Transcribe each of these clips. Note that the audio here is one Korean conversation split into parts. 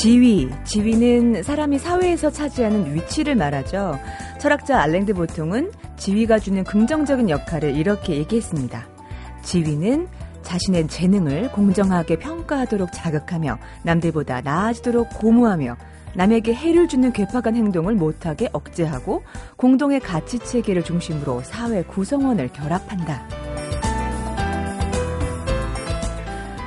지위, 지위는 사람이 사회에서 차지하는 위치를 말하죠. 철학자 알랭드 보통은 지위가 주는 긍정적인 역할을 이렇게 얘기했습니다. 지위는 자신의 재능을 공정하게 평가하도록 자극하며 남들보다 나아지도록 고무하며 남에게 해를 주는 괴팍한 행동을 못하게 억제하고 공동의 가치 체계를 중심으로 사회 구성원을 결합한다.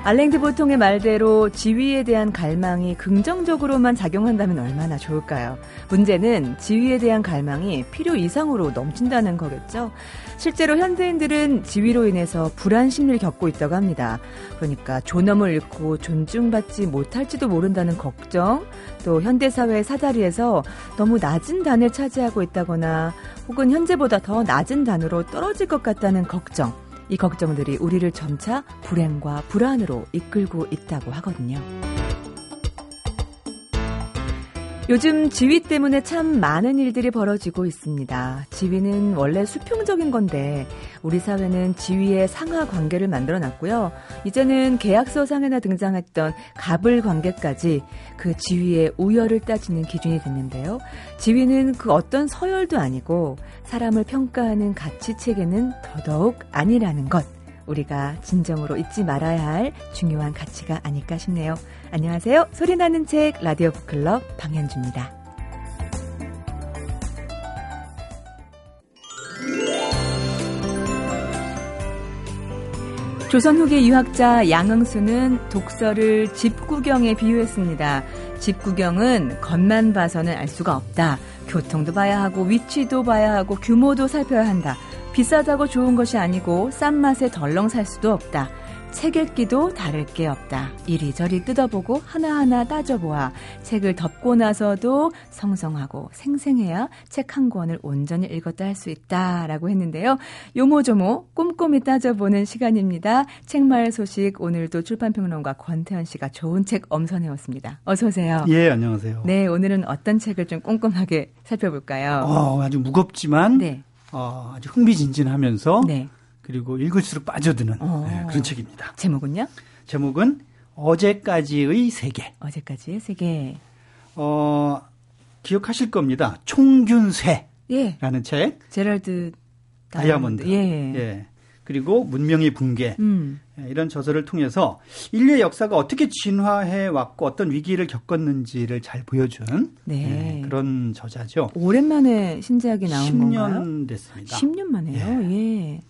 알랭드 보통의 말대로 지위에 대한 갈망이 긍정적으로만 작용한다면 얼마나 좋을까요? 문제는 지위에 대한 갈망이 필요 이상으로 넘친다는 거겠죠? 실제로 현대인들은 지위로 인해서 불안 심리를 겪고 있다고 합니다. 그러니까 존엄을 잃고 존중받지 못할지도 모른다는 걱정, 또 현대사회의 사다리에서 너무 낮은 단을 차지하고 있다거나 혹은 현재보다 더 낮은 단으로 떨어질 것 같다는 걱정, 이 걱정들이 우리를 점차 불행과 불안으로 이끌고 있다고 하거든요. 요즘 지위 때문에 참 많은 일들이 벌어지고 있습니다. 지위는 원래 수평적인 건데 우리 사회는 지위의 상하 관계를 만들어 놨고요. 이제는 계약서 상에나 등장했던 갑을 관계까지 그 지위의 우열을 따지는 기준이 됐는데요. 지위는 그 어떤 서열도 아니고 사람을 평가하는 가치 체계는 더더욱 아니라는 것. 우리가 진정으로 잊지 말아야 할 중요한 가치가 아닐까 싶네요. 안녕하세요. 소리나는 책 라디오 북클럽 방현주입니다. 조선 후기 유학자 양흥수는 독서를 집 구경에 비유했습니다. 집 구경은 겉만 봐서는 알 수가 없다. 교통도 봐야 하고 위치도 봐야 하고 규모도 살펴야 한다. 비싸다고 좋은 것이 아니고 싼 맛에 덜렁 살 수도 없다. 책 읽기도 다를 게 없다. 이리저리 뜯어보고 하나하나 따져보아 책을 덮고 나서도 성성하고 생생해야 책 한 권을 온전히 읽었다 할 수 있다. 라고 했는데요. 요모조모 꼼꼼히 따져보는 시간입니다. 책마을 소식 오늘도 출판평론가 권태현 씨가 좋은 책 엄선해왔습니다. 어서 오세요. 예, 안녕하세요. 네, 오늘은 어떤 책을 좀 꼼꼼하게 살펴볼까요? 어, 아주 무겁지만 네. 어, 아주 흥미진진하면서 네. 그리고 읽을수록 빠져드는 어. 네, 그런 책입니다. 제목은요? 제목은 어제까지의 세계. 어제까지의 세계. 어, 기억하실 겁니다. 총균세라는 예. 책. 제랄드 다이아몬드. 예. 예. 그리고 문명의 붕괴 음. 예, 이런 저서를 통해서 인류의 역사가 어떻게 진화해 왔고 어떤 위기를 겪었는지를 잘 보여준 네. 네, 그런 저자죠. 오랜만에 신작이 나온 10년 건가요? 됐습니다. 10년 만에요. 예. 예.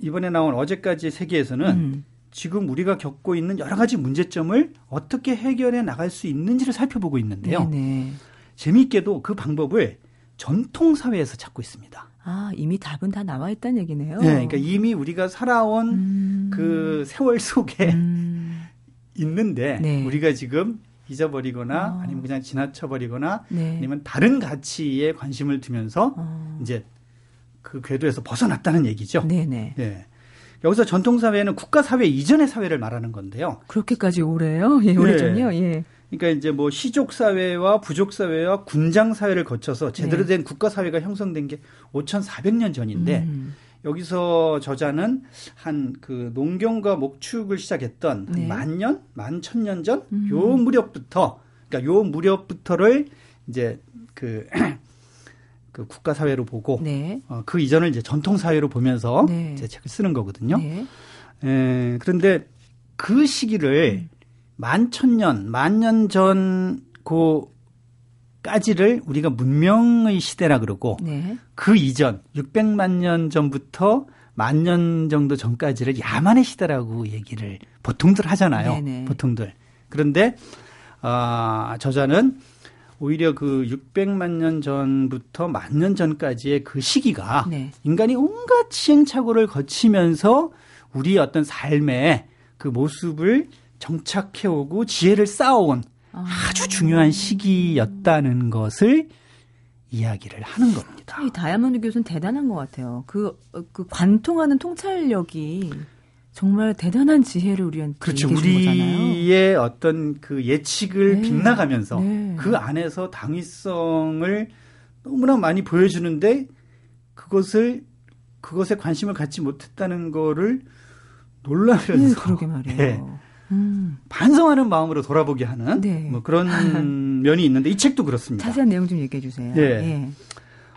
이번에 나온 어제까지 세계에서는 음. 지금 우리가 겪고 있는 여러 가지 문제점을 어떻게 해결해 나갈 수 있는지를 살펴보고 있는데요. 네네. 재미있게도 그 방법을 전통 사회에서 찾고 있습니다. 아, 이미 답은 다 나와 있다는 얘기네요. 네, 그러니까 이미 우리가 살아온 음. 그 세월 속에 음. 있는데 네. 우리가 지금 잊어버리거나 아. 아니면 그냥 지나쳐버리거나 네. 아니면 다른 가치에 관심을 두면서 아. 이제 그 궤도에서 벗어났다는 얘기죠. 네네. 네. 여기서 전통사회는 국가사회 이전의 사회를 말하는 건데요. 그렇게까지 오래요? 예, 오래전이요? 네. 예. 그러니까 이제 뭐 시족 사회와 부족 사회와 군장 사회를 거쳐서 제대로 네. 된 국가 사회가 형성된 게 5,400년 전인데 음. 여기서 저자는 한 그 농경과 목축을 시작했던 네. 만 년, 만 천 년 전요 음. 무렵부터 그러니까 요 무렵부터를 이제 그, 그 국가 사회로 보고 네. 어, 그 이전을 이제 전통 사회로 보면서 네. 제 책을 쓰는 거거든요. 네. 에, 그런데 그 시기를 음. 만천년, 만년 전 고까지를 우리가 문명의 시대라 그러고 네. 그 이전 600만 년 전부터 만 년 정도 전까지를 야만의 시대라고 얘기를 보통들 하잖아요. 네네. 보통들. 그런데 아, 저자는 오히려 그 600만 년 전부터 만 년 전까지의 그 시기가 네. 인간이 온갖 시행착오를 거치면서 우리 어떤 삶의 그 모습을 정착해오고 지혜를 쌓아온 아. 아주 중요한 시기였다는 것을 이야기를 하는 겁니다. 이 다이아몬드 교수는 대단한 것 같아요. 그, 그 관통하는 통찰력이 정말 대단한 지혜를 우리한테 그렇죠. 우리의 거잖아요. 어떤 그 예측을 네. 빗나가면서 네. 그 안에서 당위성을 너무나 많이 보여주는데 그것을 그것에 관심을 갖지 못했다는 거를 놀라면서 네, 그러게 말이에요. 네. 음. 반성하는 마음으로 돌아보게 하는 네. 뭐 그런 면이 있는데 이 책도 그렇습니다. 자세한 내용 좀 얘기해 주세요. 네. 예.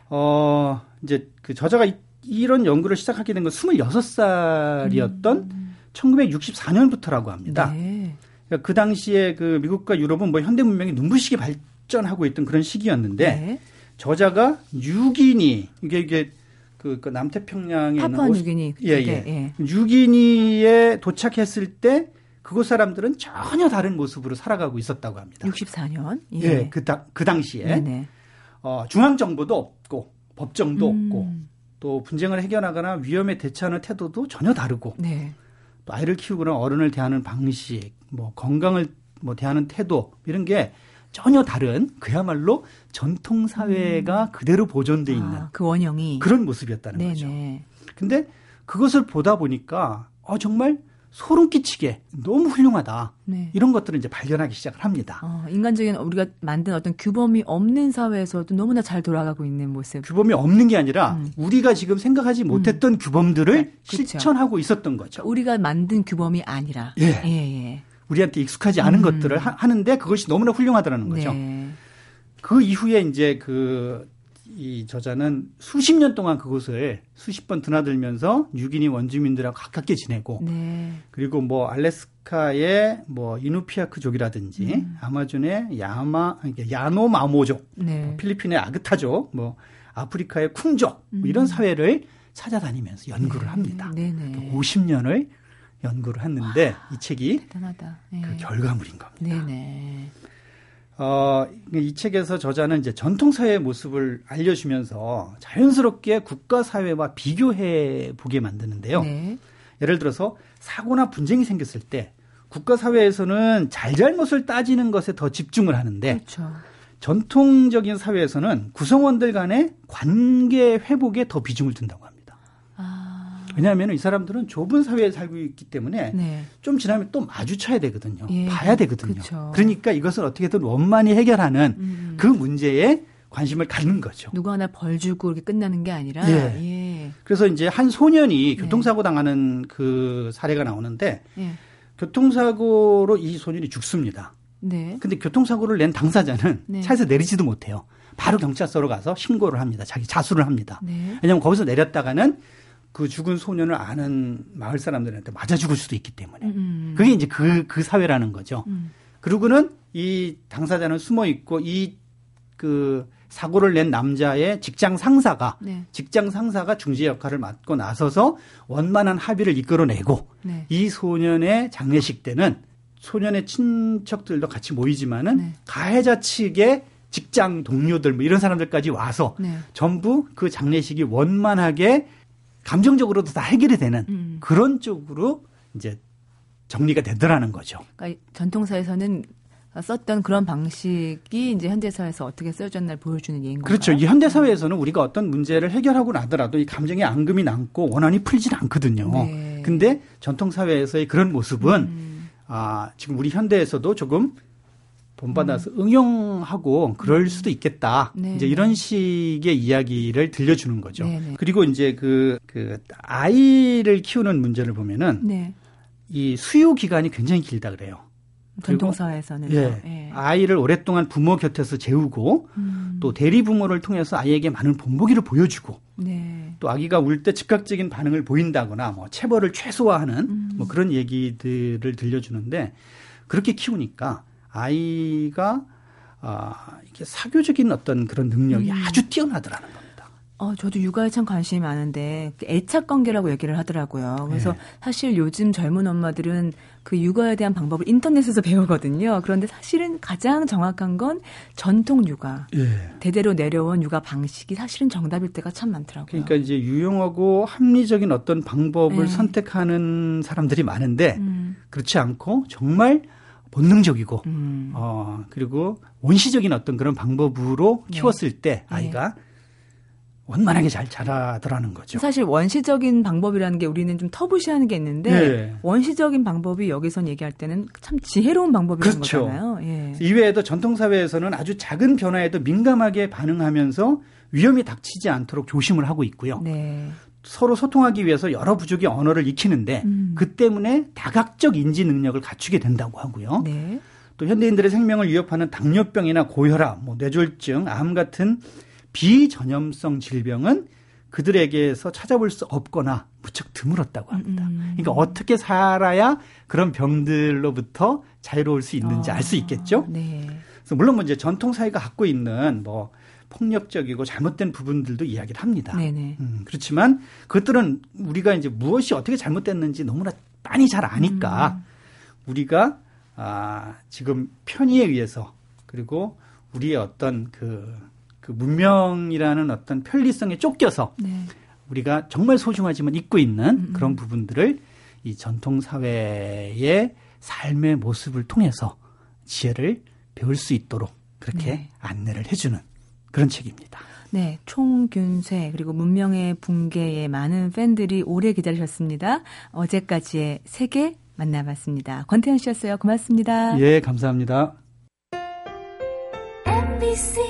어, 이제 그 저자가 이, 이런 연구를 시작하게 된 건 26살이었던 음. 1964년부터라고 합니다. 네. 그러니까 그 당시에 그 미국과 유럽은 뭐 현대 문명이 눈부시게 발전하고 있던 그런 시기였는데 네. 저자가 유기니 이게 이게 그, 그 남태평양에 있는 파푸아 뉴기니 예, 예. 예. 유기니에 도착했을 때 그곳 사람들은 전혀 다른 모습으로 살아가고 있었다고 합니다. 64년? 예, 예 그, 다, 그 당시에. 네네. 어, 중앙정부도 없고, 법정도 음. 없고, 또 분쟁을 해결하거나 위험에 대처하는 태도도 전혀 다르고, 네. 또 아이를 키우거나 어른을 대하는 방식, 뭐 건강을 뭐 대하는 태도, 이런 게 전혀 다른 그야말로 전통 사회가 음. 그대로 보존돼 있는 아, 그 원형이 그런 모습이었다는 네네. 거죠. 근데 그것을 보다 보니까 어 정말 소름 끼치게 너무 훌륭하다. 네. 이런 것들을 이제 발견하기 시작을 합니다. 어, 인간적인 우리가 만든 어떤 규범이 없는 사회에서도 너무나 잘 돌아가고 있는 모습. 규범이 없는 게 아니라 음. 우리가 지금 생각하지 못했던 음. 규범들을 네, 그렇죠. 실천하고 있었던 거죠. 우리가 만든 규범이 아니라. 예. 예, 예. 우리한테 익숙하지 않은 음. 것들을 하, 는데 그것이 너무나 훌륭하다는 거죠. 네. 그 이후에 이제 그 이 저자는 수십 년 동안 그곳을 수십 번 드나들면서 유기니 원주민들하고 가깝게 지내고 네. 그리고 뭐 알래스카의 뭐 이누피아크족이라든지 음. 아마존의 야마 야노마모족, 네. 뭐 필리핀의 아그타족, 뭐 아프리카의 쿵족 뭐 이런 음. 사회를 찾아다니면서 연구를 네. 합니다. 네. 50년을 연구를 했는데 와, 이 책이 대단하다. 네. 그 결과물인 겁니다. 네네. 어, 이 책에서 저자는 이제 전통사회의 모습을 알려주면서 자연스럽게 국가사회와 비교해 보게 만드는데요. 네. 예를 들어서 사고나 분쟁이 생겼을 때 국가사회에서는 잘잘못을 따지는 것에 더 집중을 하는데 그렇죠. 전통적인 사회에서는 구성원들 간의 관계 회복에 더 비중을 둔다고 합니다. 왜냐하면 이 사람들은 좁은 사회에 살고 있기 때문에 네. 좀 지나면 또 마주쳐야 되거든요. 예. 봐야 되거든요. 그쵸. 그러니까 이것을 어떻게든 원만히 해결하는 음. 그 문제에 관심을 갖는 거죠. 누구 하나 벌 주고 이렇게 끝나는 게 아니라. 예. 예. 그래서 이제 한 소년이 네. 교통사고 당하는 그 사례가 나오는데 예. 교통사고로 이 소년이 죽습니다. 네. 근데 교통사고를 낸 당사자는 네. 차에서 내리지도 못해요. 바로 경찰서로 가서 신고를 합니다. 자기 자수를 합니다. 네. 왜냐하면 거기서 내렸다가는 그 죽은 소년을 아는 마을 사람들한테 맞아 죽을 수도 있기 때문에 음. 음. 그게 이제 그, 그 사회라는 거죠. 음. 그리고는 이 당사자는 숨어 있고 이 그 사고를 낸 남자의 직장 상사가 네. 직장 상사가 중재 역할을 맡고 나서서 원만한 합의를 이끌어내고 네. 이 소년의 장례식 때는 소년의 친척들도 같이 모이지만은 네. 가해자 측의 직장 동료들 뭐 이런 사람들까지 와서 네. 전부 그 장례식이 원만하게 감정적으로도 다 해결이 되는 음. 그런 쪽으로 이제 정리가 되더라는 거죠. 그러니까 전통사에서는 썼던 그런 방식이 이제 현대사회에서 어떻게 쓰여졌나를 보여주는 예인 거죠. 그렇죠. 이 현대사회에서는 우리가 어떤 문제를 해결하고 나더라도 이 감정의 앙금이 남고 원한이 풀질 않거든요. 네. 근데 전통사회에서의 그런 모습은 음. 아, 지금 우리 현대에서도 조금 본받아서 음. 응용하고 그럴 음. 수도 있겠다. 네. 이제 이런 식의 이야기를 들려주는 거죠. 네, 네. 그리고 이제 그, 그, 아이를 키우는 문제를 보면은 네. 이 수유 기간이 굉장히 길다 그래요. 전통사회에서는. 예, 예. 아이를 오랫동안 부모 곁에서 재우고 음. 또 대리 부모를 통해서 아이에게 많은 본보기를 보여주고 네. 또 아기가 울 때 즉각적인 반응을 보인다거나 뭐 체벌을 최소화하는 음. 뭐 그런 얘기들을 들려주는데 그렇게 키우니까 아이가 아, 이게 사교적인 어떤 그런 능력이 음. 아주 뛰어나더라는 겁니다. 어, 저도 육아에 참 관심이 많은데 그 애착 관계라고 얘기를 하더라고요. 그래서 네. 사실 요즘 젊은 엄마들은 그 육아에 대한 방법을 인터넷에서 배우거든요. 그런데 사실은 가장 정확한 건 전통 육아. 네. 대대로 내려온 육아 방식이 사실은 정답일 때가 참 많더라고요. 그러니까 이제 유용하고 합리적인 어떤 방법을 네. 선택하는 사람들이 많은데 음. 그렇지 않고 정말 본능적이고 음. 어 그리고 원시적인 어떤 그런 방법으로 네. 키웠을 때 네. 아이가 네. 원만하게 잘 자라더라는 거죠. 사실 원시적인 방법이라는 게 우리는 좀 터부시하는 게 있는데 네. 원시적인 방법이 여기선 얘기할 때는 참 지혜로운 방법이라는 그렇죠. 거잖아요. 예. 이외에도 전통 사회에서는 아주 작은 변화에도 민감하게 반응하면서 위험이 닥치지 않도록 조심을 하고 있고요. 네. 서로 소통하기 위해서 여러 부족의 언어를 익히는데 음. 그 때문에 다각적 인지 능력을 갖추게 된다고 하고요. 네. 또 현대인들의 생명을 위협하는 당뇨병이나 고혈압, 뭐 뇌졸중, 암 같은 비전염성 질병은 그들에게서 찾아볼 수 없거나 무척 드물었다고 합니다. 음. 그러니까 어떻게 살아야 그런 병들로부터 자유로울 수 있는지 아, 알수 있겠죠. 네. 그래서 물론 뭐 이제 전통 사회가 갖고 있는 뭐 폭력적이고 잘못된 부분들도 이야기를 합니다. 음, 그렇지만 그것들은 우리가 이제 무엇이 어떻게 잘못됐는지 너무나 많이 잘 아니까 음. 우리가 아, 지금 편의에 의해서 그리고 우리의 어떤 그, 그 문명이라는 어떤 편리성에 쫓겨서 네. 우리가 정말 소중하지만 잊고 있는 음, 음. 그런 부분들을 이 전통 사회의 삶의 모습을 통해서 지혜를 배울 수 있도록 그렇게 네. 안내를 해주는 그런 책입니다. 네, 총균쇠 그리고 문명의 붕괴에 많은 팬들이 오래 기다리셨습니다. 어제까지의 세계 만나봤습니다. 권태현 씨였어요. 고맙습니다. 예, 감사합니다. MBC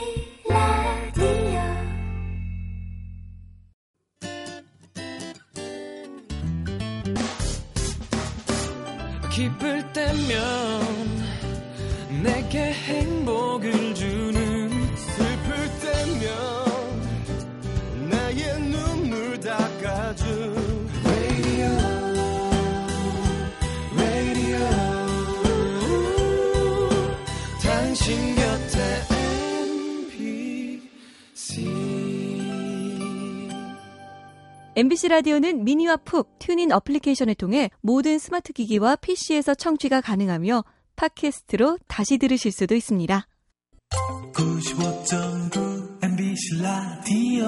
MBC 라디오는 미니와 푹 튜닝 어플리케이션을 통해 모든 스마트 기기와 PC에서 청취가 가능하며 팟캐스트로 다시 들으실 수도 있습니다. 95.9 MBC 라디오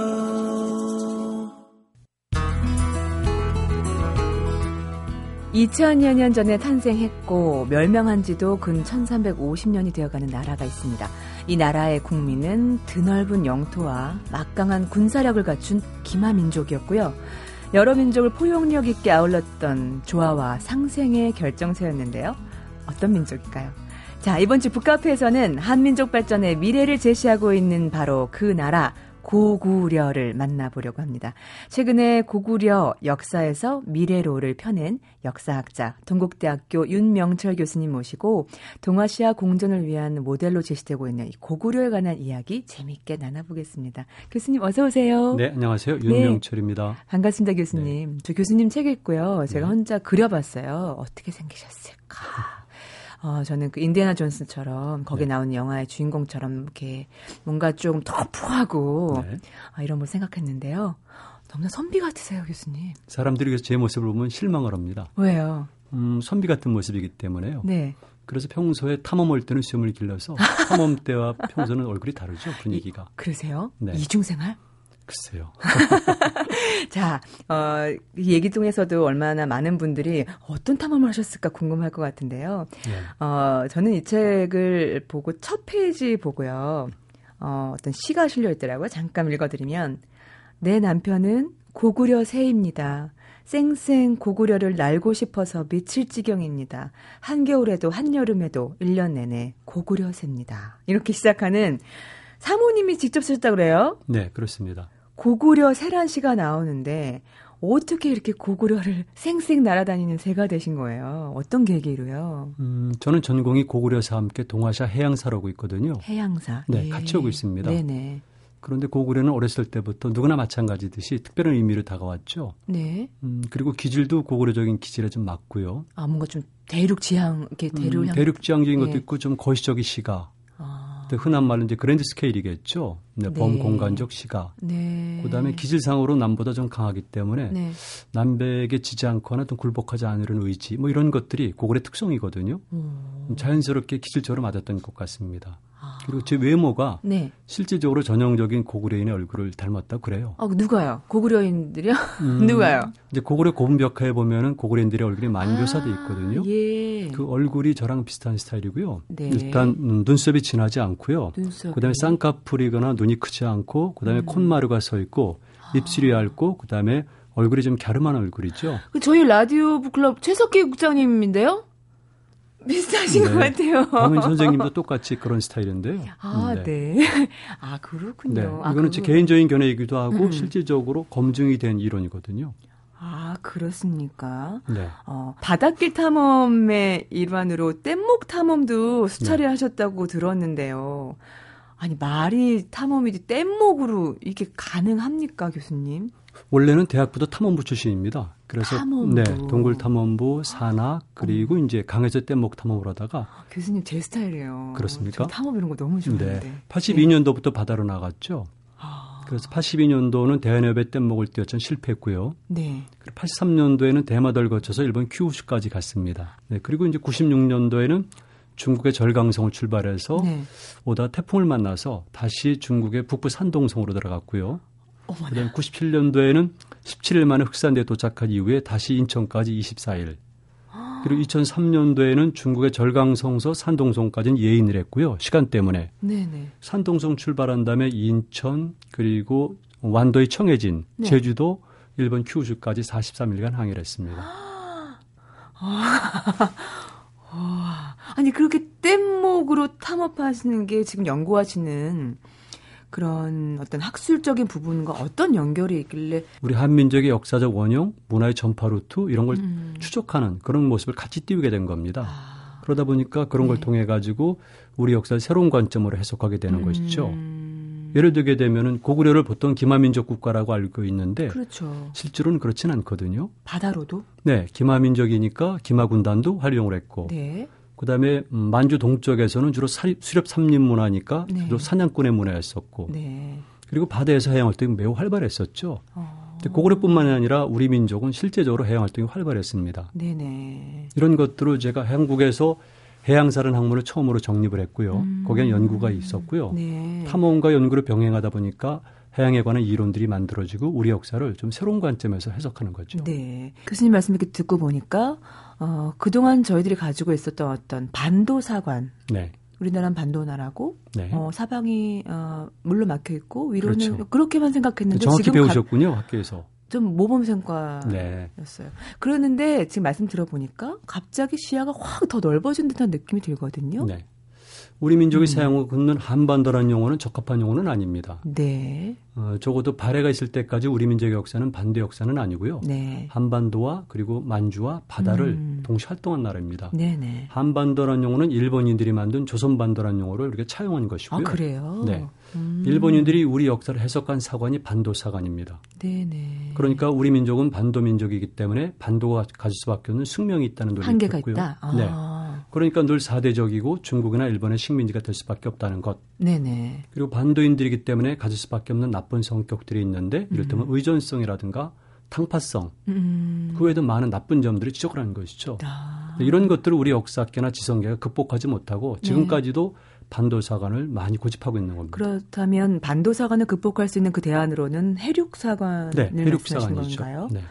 2000여 년 전에 탄생했고 멸망한 지도 근 1350년이 되어가는 나라가 있습니다. 이 나라의 국민은 드넓은 영토와 막강한 군사력을 갖춘 기마 민족이었고요. 여러 민족을 포용력 있게 아울렀던 조화와 상생의 결정체였는데요. 어떤 민족일까요? 자, 이번 주 북카페에서는 한민족 발전의 미래를 제시하고 있는 바로 그 나라 고구려를 만나보려고 합니다. 최근에 고구려 역사에서 미래로를 펴낸 역사학자 동국대학교 윤명철 교수님 모시고 동아시아 공존을 위한 모델로 제시되고 있는 이 고구려에 관한 이야기 재미있게 나눠보겠습니다. 교수님 어서 오세요. 네, 안녕하세요. 네. 윤명철입니다. 네, 반갑습니다, 교수님. 네. 저 교수님 책 읽고요. 제가 네. 혼자 그려봤어요. 어떻게 생기셨을까? 어, 저는 그 인디애나 존스처럼 거기 네. 나오는 영화의 주인공처럼 이렇게 뭔가 좀 터프하고 네. 아, 이런 걸 생각했는데요. 너무나 선비 같으세요, 교수님. 사람들이 제 모습을 보면 실망을 합니다. 왜요? 음, 선비 같은 모습이기 때문에요. 네. 그래서 평소에 탐험할 때는 수염을 길러서 탐험 때와 평소는 얼굴이 다르죠, 분위기가. 이, 그러세요? 네. 이중생활? 글쎄요. 자, 어, 얘기 통해서도 얼마나 많은 분들이 어떤 탐험을 하셨을까 궁금할 것 같은데요. 네. 어, 저는 이 책을 보고 첫 페이지 보고요. 어, 어떤 시가 실려 있더라고요. 잠깐 읽어드리면. 내 남편은 고구려 새입니다. 쌩쌩 고구려를 날고 싶어서 미칠 지경입니다. 한겨울에도 한여름에도 1년 내내 고구려 새입니다. 이렇게 시작하는 사모님이 직접 쓰셨다 그래요? 네, 그렇습니다. 고구려 세란 씨가 나오는데 어떻게 이렇게 고구려를 쌩쌩 날아다니는 새가 되신 거예요? 어떤 계기로요? 음, 저는 전공이 고구려사 함께 동아시아 해양사라고 있거든요. 해양사. 네, 예. 같이 오고 있습니다. 네네. 그런데 고구려는 어렸을 때부터 누구나 마찬가지듯이 특별한 의미로 다가왔죠. 네. 음, 그리고 기질도 고구려적인 기질에 좀 맞고요. 아, 뭔가 좀 대륙 지향, 이렇게 대륙 음, 대륙 지향적인 네. 것도 있고 좀 거시적인 시가. 흔한 말로 이제 그랜드 스케일이겠죠. 네, 네. 범공간적 시가. 네. 그다음에 기질상으로 남보다 좀 강하기 때문에 네. 남백에 지지 않거나 또 굴복하지 않으려는 의지 뭐 이런 것들이 고글의 특성이거든요. 음. 자연스럽게 기질적으로 맞았던 것 같습니다. 그리고 제 외모가 네. 실질적으로 전형적인 고구려인의 얼굴을 닮았다 그래요. 아, 누가요? 고구려인들이요? 음, 누가요? 이제 고구려 고분벽화에 보면은 고구려인들의 얼굴이 많이 아, 묘사돼 있거든요. 예. 그 얼굴이 저랑 비슷한 스타일이고요. 네. 일단 음, 눈썹이 진하지 않고요. 눈썹. 그다음에 쌍꺼풀이거나 눈이 크지 않고 그다음에 음. 콧마루가 서 있고 입술이 아. 얇고 그다음에 얼굴이 좀 갸름한 얼굴이죠. 그 저희 라디오 북클럽 최석기 국장님인데요? 비슷하신 네. 것 같아요. 박민 선생님도 똑같이 그런 스타일인데요. 아, 네. 네. 아, 그렇군요. 네. 아, 이거는 제 개인적인 견해이기도 하고 음. 실질적으로 검증이 된 이론이거든요. 아, 그렇습니까? 네. 어, 바닷길 탐험의 일환으로 뗏목 탐험도 수차례 네. 하셨다고 들었는데요. 아니, 말이 탐험이지 뗏목으로 이게 가능합니까, 교수님? 원래는 대학부도 탐험부 출신입니다. 그래서 탐험부. 네, 동굴 탐험부, 산악 그리고 어. 이제 강에서 뗏목 탐험을 하다가 아, 교수님 제 스타일이에요. 그렇습니까? 탐험 이런 거 너무 좋아하는데. 네. 82년도부터 네. 바다로 나갔죠. 아. 그래서 82년도는 대한협에 뗏목을 띄웠전 실패했고요. 네. 그리고 83년도에는 대마도를 거쳐서 일본 큐슈까지 갔습니다. 네, 그리고 이제 96년도에는 중국의 절강성을 출발해서 네. 오다 태풍을 만나서 다시 중국의 북부 산동성으로 들어갔고요. 그다음 97년도에는 17일 만에 흑산대에 도착한 이후에 다시 인천까지 24일. 그리고 2003년도에는 중국의 절강성서 산동성까지는 예인을 했고요. 시간 때문에. 네네. 산동성 출발한 다음에 인천 그리고 완도의 청해진, 네. 제주도, 일본 큐슈까지 43일간 항해를 했습니다. 아니 그렇게 뗏목으로 탐험하시는 게 지금 연구하시는 그런 어떤 학술적인 부분과 어떤 연결이 있길래 우리 한민족의 역사적 원형, 문화의 전파 루트 이런 걸 음. 추적하는 그런 모습을 같이 띄우게 된 겁니다. 아. 그러다 보니까 그런 네. 걸 통해 가지고 우리 역사를 새로운 관점으로 해석하게 되는 음. 것이죠. 예를 들게 되면은 고구려를 보통 기마민족 국가라고 알고 있는데 그렇죠. 실제로는 그렇지는 않거든요. 바다로도? 네, 기마민족이니까 기마군단도 활용을 했고 네. 그다음에 음, 만주 동쪽에서는 주로 수렵 삼림 문화니까 네. 주로 사냥꾼의 문화였었고 네. 그리고 바다에서 해양 활동이 매우 활발했었죠. 어. 고구려뿐만 아니라 우리 민족은 실제적으로 해양 활동이 활발했습니다. 네네. 이런 것들을 제가 한국에서 해양사는 학문을 처음으로 정립을 했고요. 음. 거기에 연구가 있었고요. 네. 탐험과 연구를 병행하다 보니까 해양에 관한 이론들이 만들어지고 우리 역사를 좀 새로운 관점에서 해석하는 거죠. 네. 교수님 말씀 이렇게 듣고 보니까 어, 그동안 저희들이 가지고 있었던 어떤 반도사관. 네. 우리나라는 반도나라고 네. 어, 사방이 어, 물로 막혀 있고 위로는 그렇죠. 그렇게만 생각했는데 정확히 지금 배우셨군요 가, 학교에서. 좀 모범생과였어요. 네. 그러는데 지금 말씀 들어보니까 갑자기 시야가 확 더 넓어진 듯한 느낌이 들거든요. 네. 우리 민족이 음. 사용하고 걷는 한반도라는 용어는 적합한 용어는 아닙니다. 네. 어, 적어도 발해가 있을 때까지 우리 민족의 역사는 반도 역사는 아니고요. 네. 한반도와 그리고 만주와 바다를 음. 동시 활동한 나라입니다. 네네. 네. 한반도라는 용어는 일본인들이 만든 조선반도라는 용어를 이렇게 차용한 것이고요. 아, 그래요? 네. 음. 일본인들이 우리 역사를 해석한 사관이 반도사관입니다. 네네. 네. 그러니까 우리 민족은 반도 민족이기 때문에 반도가 가질 수밖에 없는 숙명이 있다는 논리가 한계가 있다. 아. 네. 그러니까 늘 사대적이고 중국이나 일본의 식민지가 될 수밖에 없다는 것. 네네. 그리고 반도인들이기 때문에 가질 수밖에 없는 나쁜 성격들이 있는데 이를테면 음. 의존성이라든가 탕파성 음. 그 외에도 많은 나쁜 점들을 지적을 하는 것이죠. 아. 이런 것들을 우리 역사학계나 지성계가 극복하지 못하고 네. 지금까지도 네. 반도사관을 많이 고집하고 있는 겁니다. 그렇다면 반도사관을 극복할 수 있는 그 대안으로는 해륙사관을 네, 해륙사관이죠. 건가요? 네.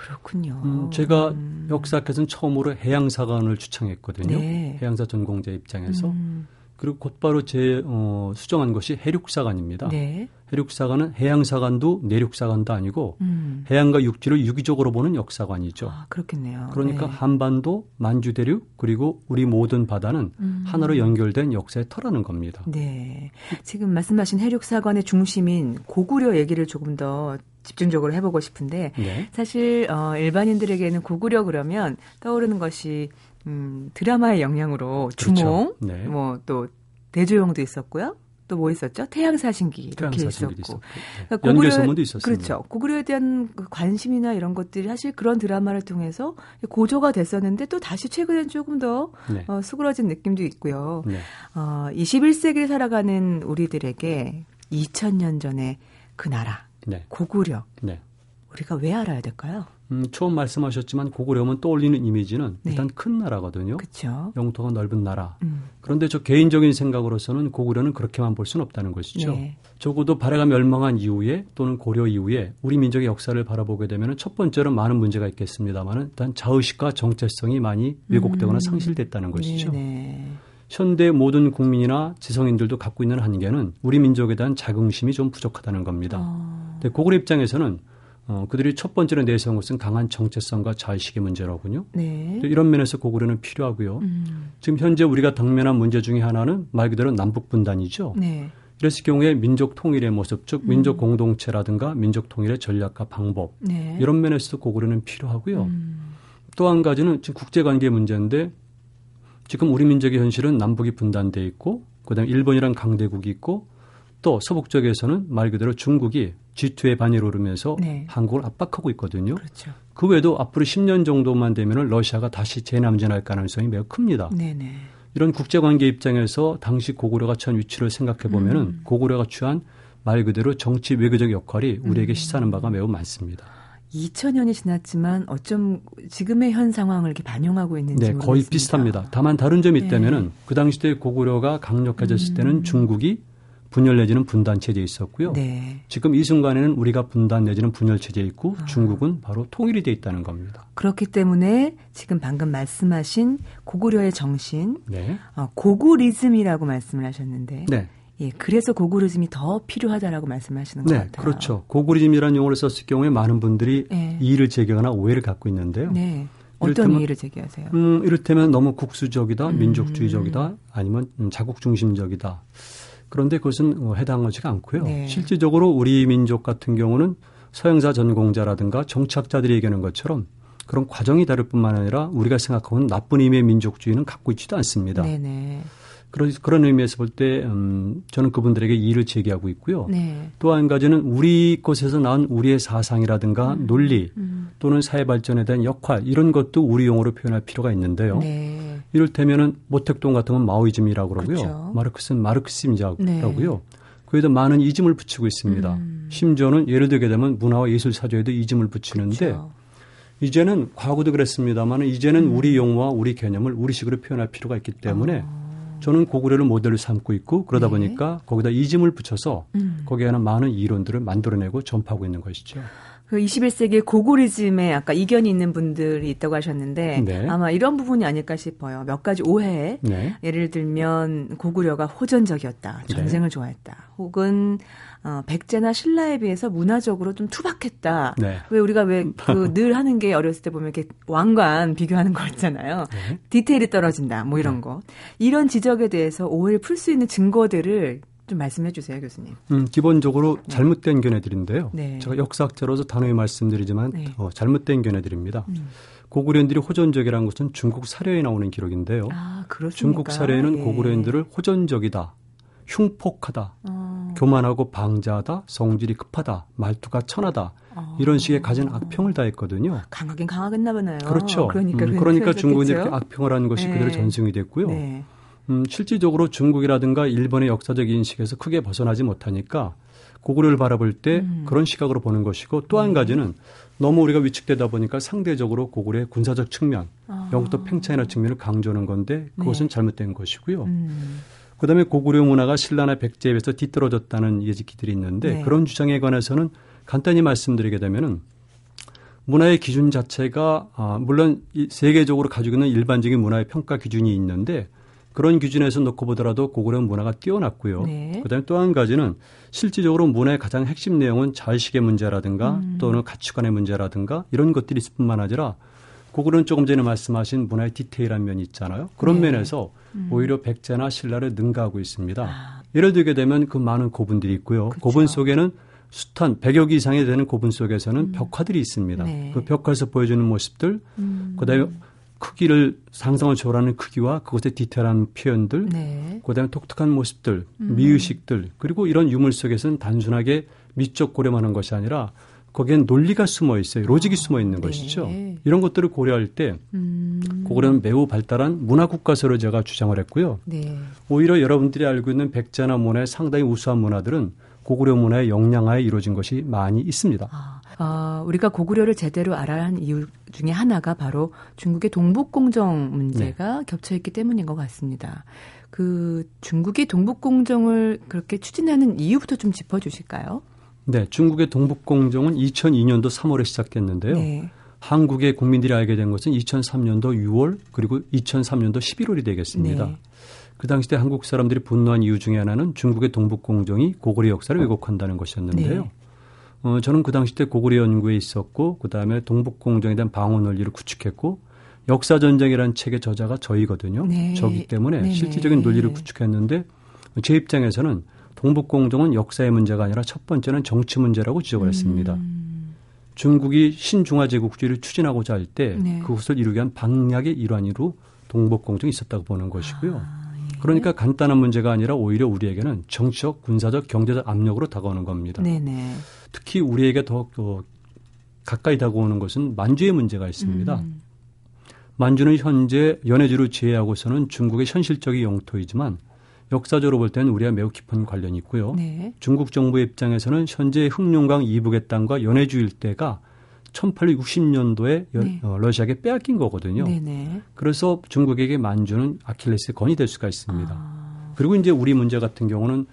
그렇군요. 음, 제가 음. 역사학에서는 처음으로 해양사관을 추천했거든요. 네. 해양사 전공자 입장에서. 음. 그리고 곧바로 제 어, 수정한 것이 해륙사관입니다. 네. 해륙사관은 해양사관도 내륙사관도 아니고 음. 해양과 육지를 유기적으로 보는 역사관이죠. 아, 그렇겠네요. 그러니까 네. 한반도, 만주대륙 그리고 우리 모든 바다는 음. 하나로 연결된 역사의 터라는 겁니다. 네. 지금 말씀하신 해륙사관의 중심인 고구려 얘기를 조금 더 집중적으로 해보고 싶은데 네. 사실 어, 일반인들에게는 고구려 그러면 떠오르는 것이 음, 드라마의 영향으로 그렇죠. 주몽, 그렇죠. 네. 뭐또 대조영도 있었고요. 또 뭐 있었죠? 태양사신기 이렇게 태양사신기 있었고. 네. 그러니까 고구려 소문도 있었습니다. 그렇죠. 고구려에 대한 그 관심이나 이런 것들이 사실 그런 드라마를 통해서 고조가 됐었는데 또 다시 최근엔 조금 더 네. 어, 수그러진 느낌도 있고요. 네. 어, 21세기를 살아가는 우리들에게 2000년 전에 그 나라 네. 고구려 네. 우리가 왜 알아야 될까요? 음, 처음 말씀하셨지만 고구려면 떠올리는 이미지는 네. 일단 큰 나라거든요. 그쵸. 영토가 넓은 나라. 음. 그런데 저 개인적인 생각으로서는 고구려는 그렇게만 볼 수는 없다는 것이죠. 네. 적어도 발해가 멸망한 이후에 또는 고려 이후에 우리 민족의 역사를 바라보게 되면 첫 번째로 많은 문제가 있겠습니다만 일단 자의식과 정체성이 많이 왜곡되거나 음. 상실됐다는 것이죠. 네네. 현대 모든 국민이나 지성인들도 갖고 있는 한계는 우리 민족에 대한 자긍심이 좀 부족하다는 겁니다. 어. 고구려 입장에서는 어, 그들이 첫 번째로 내세운 것은 강한 정체성과 자의식의 문제로군요. 네. 이런 면에서 고구려는 필요하고요. 음. 지금 현재 우리가 당면한 문제 중에 하나는 말 그대로 남북 분단이죠. 네. 이랬을 경우에 민족 통일의 모습, 즉 민족 음. 공동체라든가 민족 통일의 전략과 방법 네. 이런 면에서도 고구려는 필요하고요. 음. 또한 가지는 지금 국제관계 문제인데 지금 우리 민족의 현실은 남북이 분단돼 있고 그다음에 일본이란 강대국이 있고 또 서북 쪽에서는 말 그대로 중국이 G2의 반열에 오르면서 네. 한국을 압박하고 있거든요. 그렇죠. 그 외에도 앞으로 10년 정도만 되면 러시아가 다시 재남전할 가능성이 매우 큽니다. 네네. 이런 국제관계 입장에서 당시 고구려가 처한 위치를 생각해 보면은 음. 고구려가 취한 말 그대로 정치 외교적 역할이 우리에게 음. 시사하는 바가 매우 많습니다. 2000년이 지났지만 어쩜 지금의 현 상황을 이렇게 반영하고 있는지 네, 거의 비슷합니다. 다만 다른 점이 네. 있다면은 그 당시 때 고구려가 강력해졌을 음. 때는 중국이 분열 내지는 분단 체제에 있었고요. 네. 지금 이 순간에는 우리가 분단 내지는 분열 체제에 있고 아. 중국은 바로 통일이 돼 있다는 겁니다. 그렇기 때문에 지금 방금 말씀하신 고구려의 정신, 네. 어, 고구리즘이라고 말씀을 하셨는데, 네. 예, 그래서 고구리즘이 더 필요하다라고 말씀하시는 것 네, 같아요. 그렇죠. 고구리즘이라는 용어를 썼을 경우에 많은 분들이 네. 이의를 제기하거나 오해를 갖고 있는데요. 네. 어떤 이의를 제기하세요? 음, 이를테면 너무 국수적이다, 음. 민족주의적이다, 아니면 자국 중심적이다. 그런데 그것은 뭐 해당하지가 않고요. 네. 실질적으로 우리 민족 같은 경우는 서영사 전공자라든가 정치학자들이 얘기하는 것처럼 그런 과정이 다를 뿐만 아니라 우리가 생각하는 나쁜 의미의 민족주의는 갖고 있지도 않습니다. 네네. 그런, 그런 의미에서 볼 때, 음, 저는 그분들에게 이의를 제기하고 있고요. 네. 또한 가지는 우리 곳에서 나온 우리의 사상이라든가 음. 논리 음. 또는 사회 발전에 대한 역할 이런 것도 우리 용어로 표현할 필요가 있는데요. 네. 이를테면은 모택동 같은 건 마오이즘이라고 그러고요. 그렇죠. 마르크스는 마르크심이라고요. 네. 그에도 많은 이즘을 붙이고 있습니다. 음. 심지어는 예를 들게 되면 문화와 예술 사조에도 이즘을 붙이는데 그렇죠. 이제는 과거도 그랬습니다만 이제는 음. 우리 용어와 우리 개념을 우리식으로 표현할 필요가 있기 때문에 어. 저는 고구려를 모델로 삼고 있고 그러다 네. 보니까 거기다 이즘을 붙여서 음. 거기에는 많은 이론들을 만들어내고 전파하고 있는 것이죠. 그 21세기 고구리즘에 아까 이견이 있는 분들이 있다고 하셨는데 네. 아마 이런 부분이 아닐까 싶어요. 몇 가지 오해. 네. 예를 들면 고구려가 호전적이었다. 네. 전쟁을 네. 좋아했다. 혹은 어, 백제나 신라에 비해서 문화적으로 좀 투박했다. 네. 왜 우리가 왜 그 늘 하는 게 어렸을 때 보면 이렇게 왕관 비교하는 거 있잖아요. 네. 디테일이 떨어진다. 뭐 이런 거. 이런 지적에 대해서 오해를 풀 수 있는 증거들을 좀 말씀해 주세요, 교수님. 음, 기본적으로 네. 잘못된 견해들인데요. 네. 제가 역사학자로서 단호히 말씀드리지만 네. 어, 잘못된 견해들입니다. 음. 고구려인들이 호전적이라는 것은 중국 사료에 나오는 기록인데요. 아, 중국 사료에는 예. 고구려인들을 호전적이다, 흉폭하다, 어. 교만하고 방자하다, 성질이 급하다, 말투가 천하다 어. 이런 식의 가진 악평을 다했거든요. 강하긴 강하겠나 보네요. 그렇죠. 그러니까, 음, 그러니까 중국이 이렇게 악평을 하는 것이 네. 그대로 전승이 됐고요. 네. 음, 실질적으로 중국이라든가 일본의 역사적 인식에서 크게 벗어나지 못하니까 고구려를 바라볼 때 음. 그런 시각으로 보는 것이고 또한 네. 가지는 너무 우리가 위축되다 보니까 상대적으로 고구려의 군사적 측면, 아. 영토 팽창이나 측면을 강조하는 건데 그것은 네. 잘못된 것이고요. 음. 그다음에 고구려 문화가 신라나 백제에 비해서 뒤떨어졌다는 예지기들이 있는데 네. 그런 주장에 관해서는 간단히 말씀드리게 되면은 문화의 기준 자체가 아, 물론 세계적으로 가지고 있는 일반적인 문화의 평가 기준이 있는데 그런 기준에서 놓고 보더라도 고구려 문화가 뛰어났고요. 네. 그다음에 또 한 가지는 실질적으로 문화의 가장 핵심 내용은 자의식의 문제라든가 음. 또는 가치관의 문제라든가 이런 것들이 있을 뿐만 아니라 고구려는 조금 전에 말씀하신 문화의 디테일한 면이 있잖아요. 그런 네. 면에서 음. 오히려 백제나 신라를 능가하고 있습니다. 아. 예를 들게 되면 그 많은 고분들이 있고요. 그쵸. 고분 속에는 숱한 100여 개 이상이 되는 고분 속에서는 음. 벽화들이 있습니다. 네. 그 벽화에서 보여주는 모습들, 음. 그다음에 크기를 상상을 초월하는 크기와 그것의 디테일한 표현들, 네. 그다음에 독특한 모습들, 음. 미의식들, 그리고 이런 유물 속에서는 단순하게 미적 고려만 한 것이 아니라 거기엔 논리가 숨어 있어요. 로직이 아, 숨어 있는 네. 것이죠. 이런 것들을 고려할 때 음. 고구려는 매우 발달한 문화 국가서로 제가 주장을 했고요. 네. 오히려 여러분들이 알고 있는 백제나 문화의 상당히 우수한 문화들은 고구려 문화의 영양하에 이루어진 것이 많이 있습니다. 아, 어, 우리가 고구려를 제대로 알아야 한 이유 중에 하나가 바로 중국의 동북공정 문제가 네. 겹쳐있기 때문인 것 같습니다. 그 중국이 동북공정을 그렇게 추진하는 이유부터 좀 짚어주실까요? 네, 중국의 동북공정은 2002년도 3월에 시작됐는데요. 네. 한국의 국민들이 알게 된 것은 2003년도 6월 그리고 2003년도 11월이 되겠습니다. 네. 그 당시 때 한국 사람들이 분노한 이유 중에 하나는 중국의 동북공정이 고구려 역사를 왜곡한다는 것이었는데요. 네. 어, 저는 그 당시 때 고구려 연구에 있었고 그 다음에 동북공정에 대한 방어 논리를 구축했고 역사 전쟁이라는 책의 저자가 저희거든요. 네. 저기 때문에. 실질적인 논리를 구축했는데 제 입장에서는 동북공정은 역사의 문제가 아니라 첫 번째는 정치 문제라고 지적을 했습니다. 음. 중국이 신중화제국주의를 추진하고자 할때 네. 그것을 이루기 위한 방략의 일환으로 동북공정이 있었다고 보는 것이고요. 아, 예. 그러니까 간단한 문제가 아니라 오히려 우리에게는 정치적, 군사적, 경제적 압력으로 다가오는 겁니다. 네네. 특히 우리에게 더, 더 가까이 다가오는 것은 만주의 문제가 있습니다. 음. 만주는 현재 연해주를 제외하고서는 중국의 현실적인 영토이지만 역사적으로 볼 때는 우리와 매우 깊은 관련이 있고요. 네. 중국 정부의 입장에서는 현재 흑룡강 이북의 땅과 연해주 일대가 1860년도에 네. 어, 러시아에게 빼앗긴 거거든요. 네네. 네. 그래서 중국에게 만주는 아킬레스의 건이 될 수가 있습니다. 아. 그리고 이제 우리 문제 같은 경우는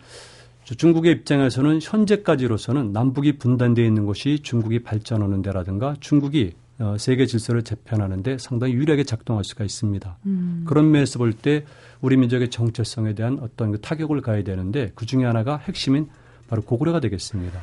중국의 입장에서는 현재까지로서는 남북이 분단되어 있는 것이 중국이 발전하는 데라든가 중국이 어, 세계 질서를 재편하는데 상당히 유리하게 작동할 수가 있습니다. 음. 그런 면에서 볼 때 우리 민족의 정체성에 대한 어떤 그 타격을 가야 되는데 그 중에 하나가 핵심인 바로 고구려가 되겠습니다.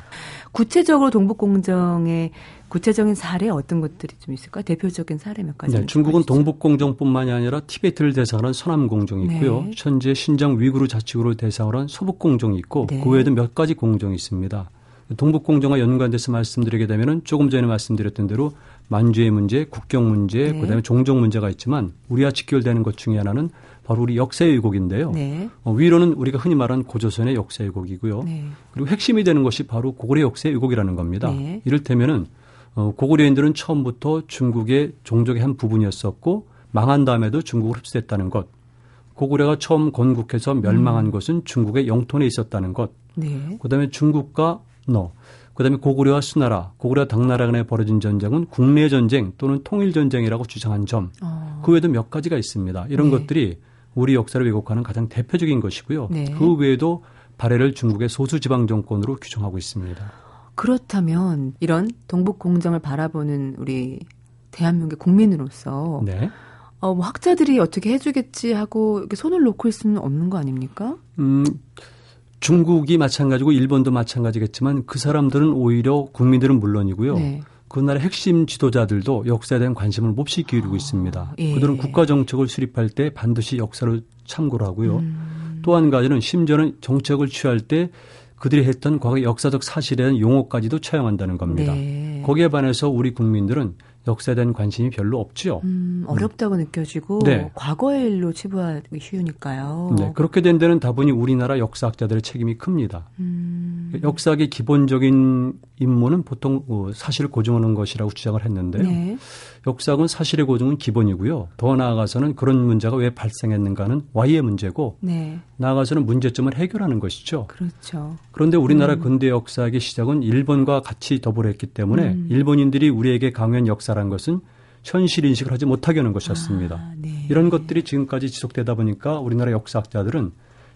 구체적으로 동북공정의 구체적인 사례 어떤 것들이 좀 있을까요? 대표적인 사례 몇 가지. 네, 중국은 동북공정뿐만이 아니라 티베트를 대상으로 한 서남공정이 있고요. 네. 현재 신장 위구르 자치구를 대상으로 한 서북공정이 있고 네. 그 외에도 몇 가지 공정이 있습니다. 동북공정과 연관돼서 말씀드리게 되면 은 조금 전에 말씀드렸던 대로 만주의 문제, 국경 문제, 네. 그다음에 종족 문제가 있지만 우리와 직결되는 것 중에 하나는 바로 우리 역사의 왜곡인데요. 네. 어, 위로는 우리가 흔히 말하는 고조선의 역사의 왜곡이고요. 네. 그리고 핵심이 되는 것이 바로 고구려 역사의 왜곡이라는 겁니다. 네. 이를테면은 어, 고구려인들은 처음부터 중국의 종족의 한 부분이었었고 망한 다음에도 중국을 흡수했다는 것. 고구려가 처음 건국해서 멸망한 음. 것은 중국의 영토 내에 있었다는 것. 네. 그다음에 중국과 너 그다음에 고구려와 수나라, 고구려 당나라 간에 벌어진 전쟁은 국내 전쟁 또는 통일 전쟁이라고 주장한 점. 어. 그 외에도 몇 가지가 있습니다. 이런 네. 것들이 우리 역사를 왜곡하는 가장 대표적인 것이고요. 네. 그 외에도 발해를 중국의 소수 지방 정권으로 규정하고 있습니다. 그렇다면 이런 동북 공정을 바라보는 우리 대한민국의 국민으로서 네. 어, 뭐 학자들이 어떻게 해주겠지 하고 이렇게 손을 놓고 있을 수는 없는 거 아닙니까? 음, 중국이 마찬가지고 일본도 마찬가지겠지만 그 사람들은 오히려 국민들은 물론이고요. 네. 그 나라 핵심 지도자들도 역사에 대한 관심을 몹시 기울이고 아, 있습니다. 예. 그들은 국가 정책을 수립할 때 반드시 역사를 참고를 하고요. 음. 또한 가지는 심지어는 정책을 취할 때 그들이 했던 과거 역사적 사실에 대한 용어까지도 차용한다는 겁니다. 네. 거기에 반해서 우리 국민들은 역사에 대한 관심이 별로 없지요. 음, 어렵다고 음. 느껴지고 네. 과거의 일로 치부하기 쉬우니까요. 네, 그렇게 된 데는 다분히 우리나라 역사학자들의 책임이 큽니다. 음. 역사학의 기본적인 임무는 보통 어, 사실을 고증하는 것이라고 주장을 했는데요. 네. 역사학은 사실의 고증은 기본이고요. 더 나아가서는 그런 문제가 왜 발생했는가는 Y의 문제고 네. 나아가서는 문제점을 해결하는 것이죠. 그렇죠. 그런데 우리나라 음. 근대 역사학의 시작은 일본과 같이 더불어 했기 때문에 음. 일본인들이 우리에게 강요한 역사란 것은 현실 인식을 하지 못하게 하는 것이었습니다. 아, 네. 이런 것들이 지금까지 지속되다 보니까 우리나라 역사학자들은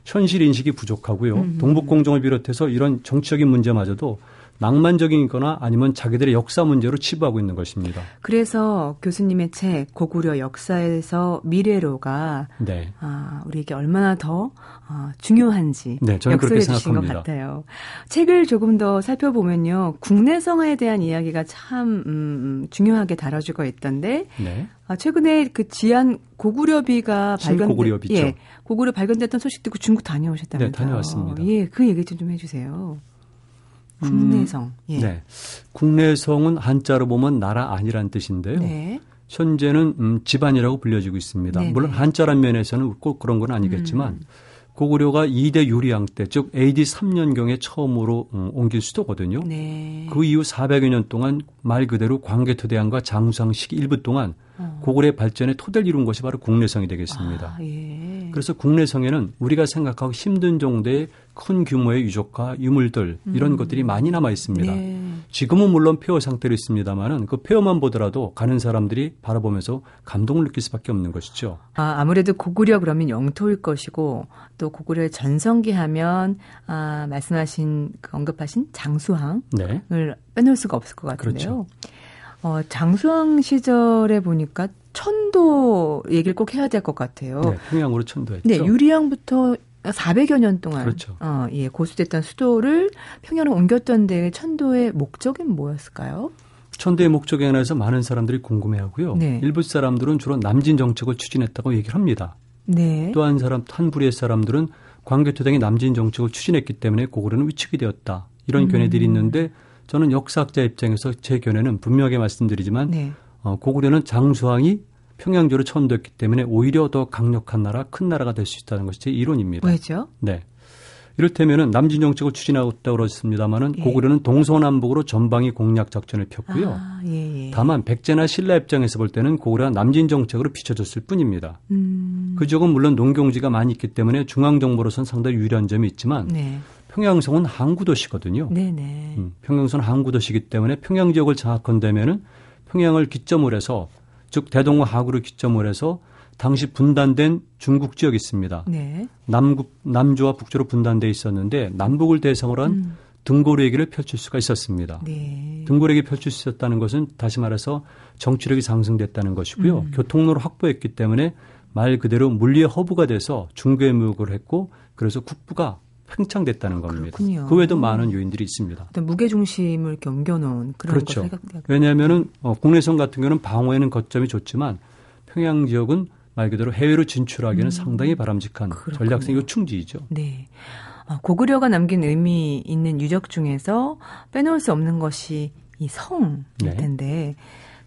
현실 인식이 부족하고요. 음. 동북 공정을 비롯해서 이런 정치적인 문제마저도 낭만적인거나 아니면 자기들의 역사 문제로 치부하고 있는 것입니다. 그래서 교수님의 책 고구려 역사에서 미래로가 네. 아, 우리에게 얼마나 더 아, 중요한지 네, 저는 역설해 주신 것 같아요. 책을 조금 더 살펴보면요. 국내성화에 대한 이야기가 참 음, 음 중요하게 다뤄지고 있던데 네. 아, 최근에 그 지안 고구려비가 발견 고구려비죠. 예, 고구려 발견됐던 소식 듣고 중국 다녀오셨다면서요. 네, 다녀왔습니다. 예, 그 얘기 좀좀 해주세요. 국내성. 음, 예. 네. 국내성은 한자로 보면 나라 아니란 뜻인데요. 네. 현재는 음, 집안이라고 불려지고 있습니다. 네네. 물론 한자란 면에서는 꼭 그런 건 아니겠지만 음. 고구려가 2대 유리왕 때, 즉 AD 3년경에 처음으로 음, 옮긴 수도거든요. 네. 그 이후 400여 년 동안 말 그대로 광개토대왕과 시기 일부 동안 어. 고구려의 발전에 토대를 이룬 것이 바로 국내성이 되겠습니다. 아, 예. 그래서 국내 성에는 우리가 생각하고 힘든 정도의 큰 규모의 유적과 유물들 이런 음. 것들이 많이 남아 있습니다. 네. 지금은 물론 폐허 상태로 있습니다만은 그 폐허만 보더라도 가는 사람들이 바라보면서 감동을 느낄 수밖에 없는 것이죠. 아, 아무래도 고구려 그러면 영토일 것이고 또 고구려의 전성기 하면 아, 말씀하신 그 언급하신 장수항을 네. 빼놓을 수가 없을 것 같은데요. 그렇죠. 어, 장수왕 시절에 보니까 천도 얘기를 꼭 해야 될 것 같아요. 네, 평양으로 천도했죠. 네, 유리왕부터 400여 년 동안 그렇죠. 어, 예, 고수됐던 수도를 평양으로 옮겼던 데 천도의 목적은 뭐였을까요? 천도의 목적에 관해서 많은 사람들이 궁금해하고요. 네. 일부 사람들은 주로 남진 정책을 추진했다고 얘기를 합니다. 네. 또한 사람 한 부리의 사람들은 광개토당이 남진 정책을 추진했기 때문에 고구려는 위축이 되었다. 이런 음. 견해들이 있는데 저는 역사학자 입장에서 제 견해는 분명하게 말씀드리지만 네. 어, 고구려는 장수왕이 평양조로 천도했기 때문에 오히려 더 강력한 나라, 큰 나라가 될 수 있다는 것이 제 이론입니다. 왜죠? 네. 이를테면은 남진 정책을 추진하고 있다고 그랬습니다마는 예. 고구려는 동서남북으로 전방위 공략 작전을 폈고요. 아, 예, 예. 다만 백제나 신라 입장에서 볼 때는 고구려가 남진 정책으로 비춰졌을 뿐입니다. 음. 그 지역은 물론 농경지가 많이 있기 때문에 중앙 정보로선 상당히 유리한 점이 있지만 네. 평양성은 항구 도시거든요. 네네. 음, 평양성은 항구 도시이기 때문에 평양 지역을 장악한다면은 평양을 기점으로 해서 즉 대동호 하구를 기점으로 해서 당시 분단된 중국 지역이 있습니다. 네. 남국 남조와 북조로 분단돼 있었는데 남북을 대상으로 한 음. 등고래기를 펼칠 수가 있었습니다. 네. 등고래기 펼칠 수 있었다는 것은 다시 말해서 정치력이 상승됐다는 것이고요. 음. 교통로를 확보했기 때문에 말 그대로 물리의 허브가 돼서 중교의 무역을 했고 그래서 국부가 팽창됐다는 겁니다. 그렇군요. 그 외에도 많은 요인들이 있습니다. 어떤 무게 중심을 옮겨놓은 그런 그렇죠. 왜냐하면은 어, 국내선 같은 경우는 방어에는 거점이 좋지만 평양 지역은 말 그대로 해외로 진출하기는 음. 상당히 바람직한 전략성 요충지이죠. 네. 어, 고구려가 남긴 의미 있는 유적 중에서 빼놓을 수 없는 것이 이 성일 네. 텐데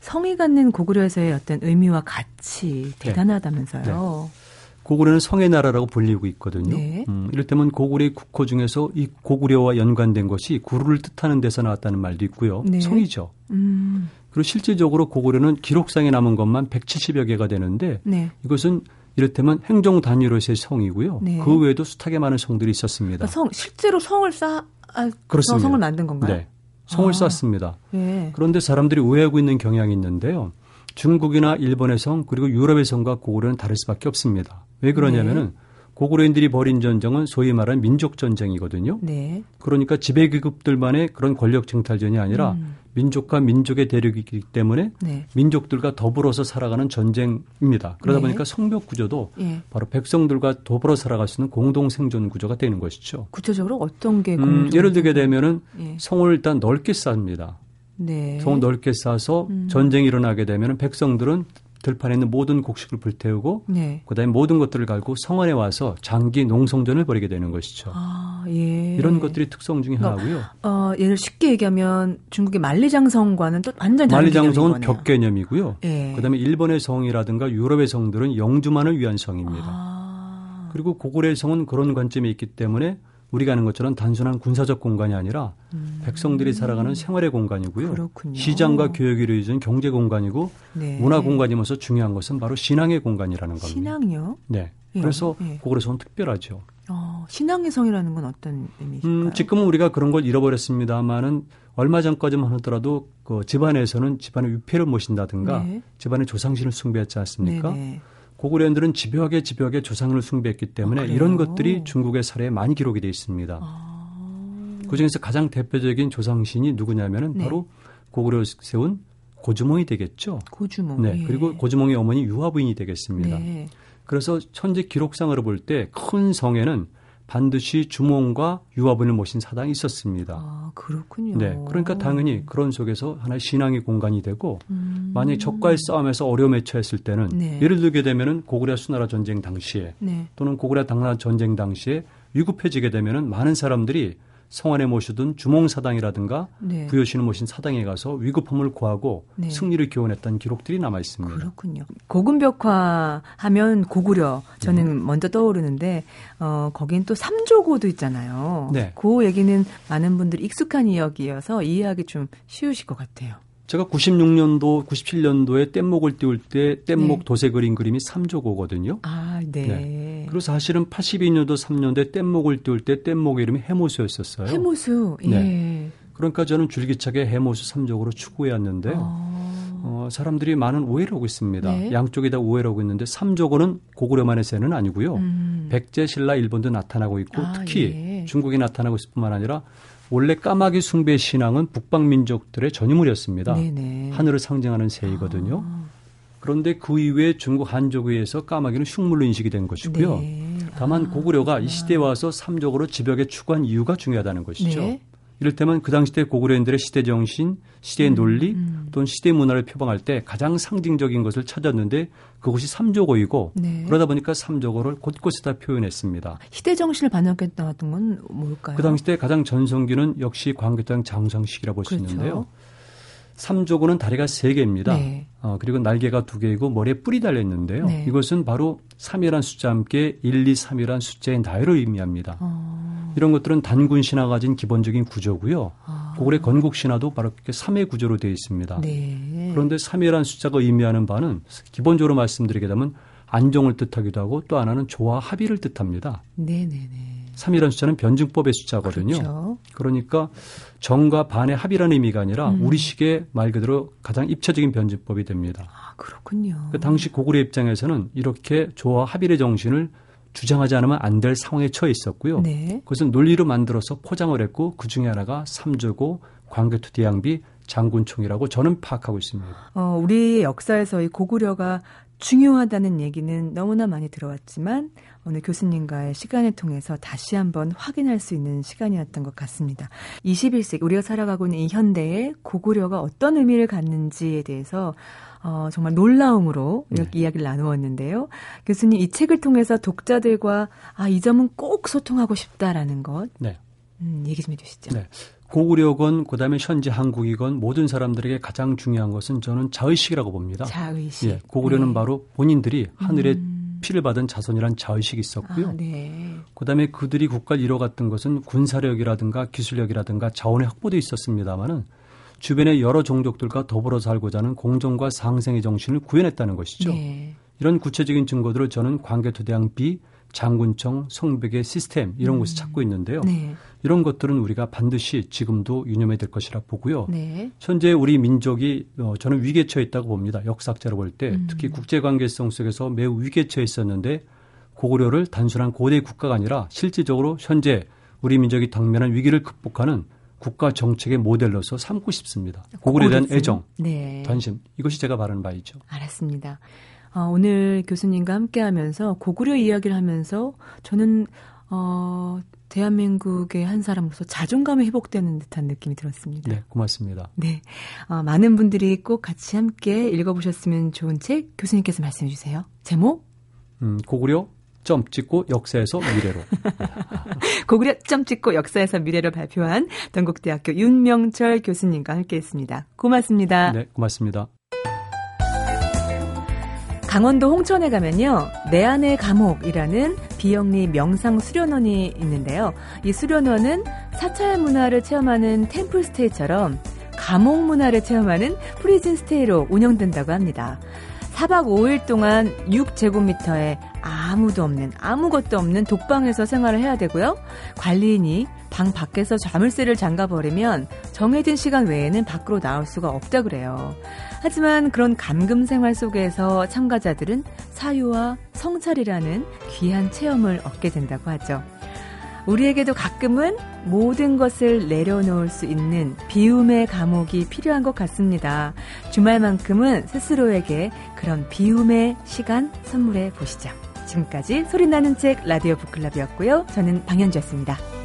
성이 갖는 고구려에서의 어떤 의미와 가치 네. 대단하다면서요. 네. 고구려는 성의 나라라고 불리고 있거든요. 네. 음, 이를테면 고구려의 국호 중에서 이 고구려와 연관된 것이 구루를 뜻하는 데서 나왔다는 말도 있고요. 네. 성이죠. 음. 그리고 실질적으로 고구려는 기록상에 남은 것만 170여 개가 되는데 네. 이것은 이를테면 행정 단위로서의 성이고요. 네. 그 외에도 숱하게 많은 성들이 있었습니다. 그러니까 성 실제로 성을 쌓 아, 그렇습니다. 성을 만든 건가요? 네. 성을 아. 쌓습니다. 네. 그런데 사람들이 오해하고 있는 경향이 있는데요. 중국이나 일본의 성 그리고 유럽의 성과 고구려는 다를 수밖에 없습니다. 왜 그러냐면은 네. 고구려인들이 벌인 전쟁은 소위 말하는 민족 전쟁이거든요. 네. 그러니까 지배 기급들만의 그런 권력 쟁탈전이 아니라 음. 민족과 민족의 대륙이기 때문에 네. 민족들과 더불어서 살아가는 전쟁입니다. 그러다 네. 보니까 성벽 구조도 예. 바로 백성들과 더불어 살아갈 수 있는 공동 생존 구조가 되는 것이죠. 구체적으로 어떤 게 음, 예를 들게 되면은 예. 성을 일단 넓게 쌓습니다. 네. 성을 넓게 쌓아서 음. 전쟁이 일어나게 되면 백성들은 들판에 있는 모든 곡식을 불태우고 네. 그다음에 모든 것들을 갈고 성안에 와서 장기 농성전을 벌이게 되는 것이죠. 아, 예. 이런 것들이 특성 중에 그러니까, 하나고요. 어, 예를 쉽게 얘기하면 중국의 만리장성과는 또 완전 다른 만리장성은 벽 개념이고요. 예. 그다음에 일본의 성이라든가 유럽의 성들은 영주만을 위한 성입니다. 아. 그리고 고구려의 성은 그런 관점이 있기 때문에 우리가 아는 것처럼 단순한 군사적 공간이 아니라 음. 백성들이 살아가는 생활의 공간이고요. 그렇군요. 시장과 교육이 이루어진 경제 공간이고 네. 문화 공간이면서 중요한 것은 바로 신앙의 공간이라는 겁니다. 신앙이요? 네. 예. 그래서 예. 고구려성은 특별하죠. 어, 신앙의 성이라는 건 어떤 의미일까요? 음, 지금은 우리가 그런 걸 잃어버렸습니다만은 얼마 전까지만 하더라도 그 집안에서는 집안의 위패를 모신다든가 네. 집안의 조상신을 숭배했지 않습니까? 네네. 네. 고구려인들은 집요하게 집요하게 조상을 숭배했기 때문에 아, 이런 것들이 중국의 사례에 많이 기록이 되어 있습니다. 아. 그중에서 가장 대표적인 조상신이 누구냐면은 네. 바로 고구려 세운 고주몽이 되겠죠. 고주몽. 네. 예. 그리고 고주몽의 어머니 유화부인이 되겠습니다. 네. 그래서 천재 기록상으로 볼 때 큰 성에는 반드시 주몽과 유아분을 모신 사당이 있었습니다. 아, 그렇군요. 네. 그러니까 당연히 그런 속에서 하나의 신앙의 공간이 되고 음. 만약 적과의 싸움에서 어려움에 처했을 때는 네. 예를 들게 되면은 고구려 수나라 전쟁 당시에 네. 또는 고구려 당나라 전쟁 당시에 위급해지게 되면은 많은 사람들이 성안에 모시던 주몽사당이라든가 네. 부여신을 모신 사당에 가서 위급함을 구하고 네. 승리를 기원했던 기록들이 남아 있습니다. 그렇군요. 고금벽화 하면 고구려 저는 음. 먼저 떠오르는데 어 거긴 또 삼조고도 있잖아요. 네. 그 얘기는 많은 분들이 익숙한 이야기여서 이해하기 좀 쉬우실 것 같아요. 제가 96년도, 97년도에 뗏목을 띄울 때 뗏목 네. 도세 그린 그림이 3조고거든요. 아, 네. 네. 그리고 사실은 82년도, 3년도에 뗏목을 띄울 때 뗏목의 이름이 해모수였었어요. 해모수, 예. 네. 그러니까 저는 줄기차게 해모수 3족으로 추구해왔는데요. 아. 어, 사람들이 많은 오해를 하고 있습니다. 네. 양쪽이 다 오해를 하고 있는데 3조고는 고구려만의 새는 아니고요. 음. 백제, 신라, 일본도 나타나고 있고 아, 특히 예. 중국이 나타나고 있을 뿐만 아니라 원래 까마귀 숭배 신앙은 북방 민족들의 전유물이었습니다. 네네. 하늘을 상징하는 새이거든요. 아. 그런데 그 이후에 중국 한족에 의해서 까마귀는 흉물로 인식이 된 것이고요. 네. 다만 아, 고구려가 이 시대에 와서 삼족으로 지벽에 추구한 이유가 중요하다는 것이죠. 네. 이를테면 그 당시 때 고구려인들의 시대 정신, 시대의 음, 논리 음. 또는 시대 문화를 표방할 때 가장 상징적인 것을 찾았는데 그것이 삼조고이고 네. 그러다 보니까 삼조고를 곳곳에 다 표현했습니다. 시대 정신을 반영했던 건 뭘까요? 그 당시 때 가장 전성기는 역시 광개토 장성식이라 볼수 그렇죠. 있는데요. 삼조고는 다리가 세 개입니다. 네. 어, 그리고 날개가 두 개이고 머리에 뿔이 달려 있는데요. 네. 이것은 바로 3이란 숫자와 함께 1, 2, 3이란 숫자의 나이를 의미합니다. 어. 이런 것들은 단군 신화가 가진 기본적인 구조고요. 어. 고구려 건국 신화도 바로 이렇게 3의 구조로 되어 있습니다. 네. 그런데 3이라는 숫자가 의미하는 바는 기본적으로 말씀드리게 되면 안정을 뜻하기도 하고 또 하나는 조화 합의를 뜻합니다. 네 네 네. 3이라는 숫자는 변증법의 숫자거든요. 그렇죠. 그러니까 정과 반의 합이라는 의미가 아니라 음. 우리식의 말 그대로 가장 입체적인 변증법이 됩니다. 아, 그렇군요. 그 당시 고구려 입장에서는 이렇게 조화 합의의 정신을 주장하지 않으면 안 될 상황에 처해 있었고요. 네. 그것은 논리로 만들어서 포장을 했고 그 중에 하나가 삼조고 광개토 대양비 장군총이라고 저는 파악하고 있습니다. 어, 우리 역사에서 이 고구려가 중요하다는 얘기는 너무나 많이 들어왔지만 오늘 교수님과의 시간을 통해서 다시 한번 확인할 수 있는 시간이었던 것 같습니다. 21세기 우리가 살아가고 있는 이 현대에 고구려가 어떤 의미를 갖는지에 대해서 어, 정말 놀라움으로 이렇게 네. 이야기를 나누었는데요. 교수님 이 책을 통해서 독자들과 아, 이 점은 꼭 소통하고 싶다라는 것. 네. 음, 얘기 좀 해주시죠. 네. 고구려건 그다음에 현재 한국이건 모든 사람들에게 가장 중요한 것은 저는 자의식이라고 봅니다. 자의식. 예, 고구려는 네. 바로 본인들이 하늘의 음. 피를 받은 자손이란 자의식이 있었고요. 아, 네. 그다음에 그들이 국가를 이뤄갔던 것은 군사력이라든가 기술력이라든가 자원의 확보도 있었습니다마는 주변의 여러 종족들과 더불어 살고자 하는 공정과 상생의 정신을 구현했다는 것이죠. 네. 이런 구체적인 증거들을 저는 광개토대왕 비 장군청, 성벽의 시스템 이런 음. 곳에 찾고 있는데요. 네. 이런 것들은 우리가 반드시 지금도 유념해야 될 것이라 보고요. 네. 현재 우리 민족이 어, 저는 위기에 처해 있다고 봅니다. 역사학자로 볼때 음. 특히 국제 관계성 속에서 매우 위기에 처해 있었는데 고구려를 단순한 고대 국가가 아니라 실질적으로 현재 우리 민족이 당면한 위기를 극복하는 국가 정책의 모델로서 삼고 싶습니다. 고구려에 대한 애정, 네. 관심 이것이 제가 바라는 바이죠. 알았습니다. 어, 오늘 교수님과 함께 하면서 고구려 이야기를 하면서 저는 어, 대한민국의 한 사람으로서 자존감이 회복되는 듯한 느낌이 들었습니다. 네, 고맙습니다. 네. 어, 많은 분들이 꼭 같이 함께 읽어보셨으면 좋은 책 교수님께서 말씀해 주세요. 제목? 음, 고구려 점 찍고 역사에서 미래로. 고구려 점 찍고 역사에서 미래로 발표한 동국대학교 윤명철 교수님과 함께 했습니다. 고맙습니다. 네, 고맙습니다. 강원도 홍천에 가면요, 내 안의 감옥이라는 비영리 명상 수련원이 있는데요. 이 수련원은 사찰 문화를 체험하는 템플스테이처럼 감옥 문화를 체험하는 prison stay로 운영된다고 합니다. 4박 5일 동안 6제곱미터에 아무도 없는, 아무것도 없는 독방에서 생활을 해야 되고요. 관리인이 방 밖에서 자물쇠를 잠가버리면 정해진 시간 외에는 밖으로 나올 수가 없다 그래요. 하지만 그런 감금 생활 속에서 참가자들은 사유와 성찰이라는 귀한 체험을 얻게 된다고 하죠. 우리에게도 가끔은 모든 것을 내려놓을 수 있는 비움의 감옥이 필요한 것 같습니다. 주말만큼은 스스로에게 그런 비움의 시간 선물해 보시죠. 지금까지 소리나는 책 라디오 북클럽이었고요. 저는 방현주였습니다.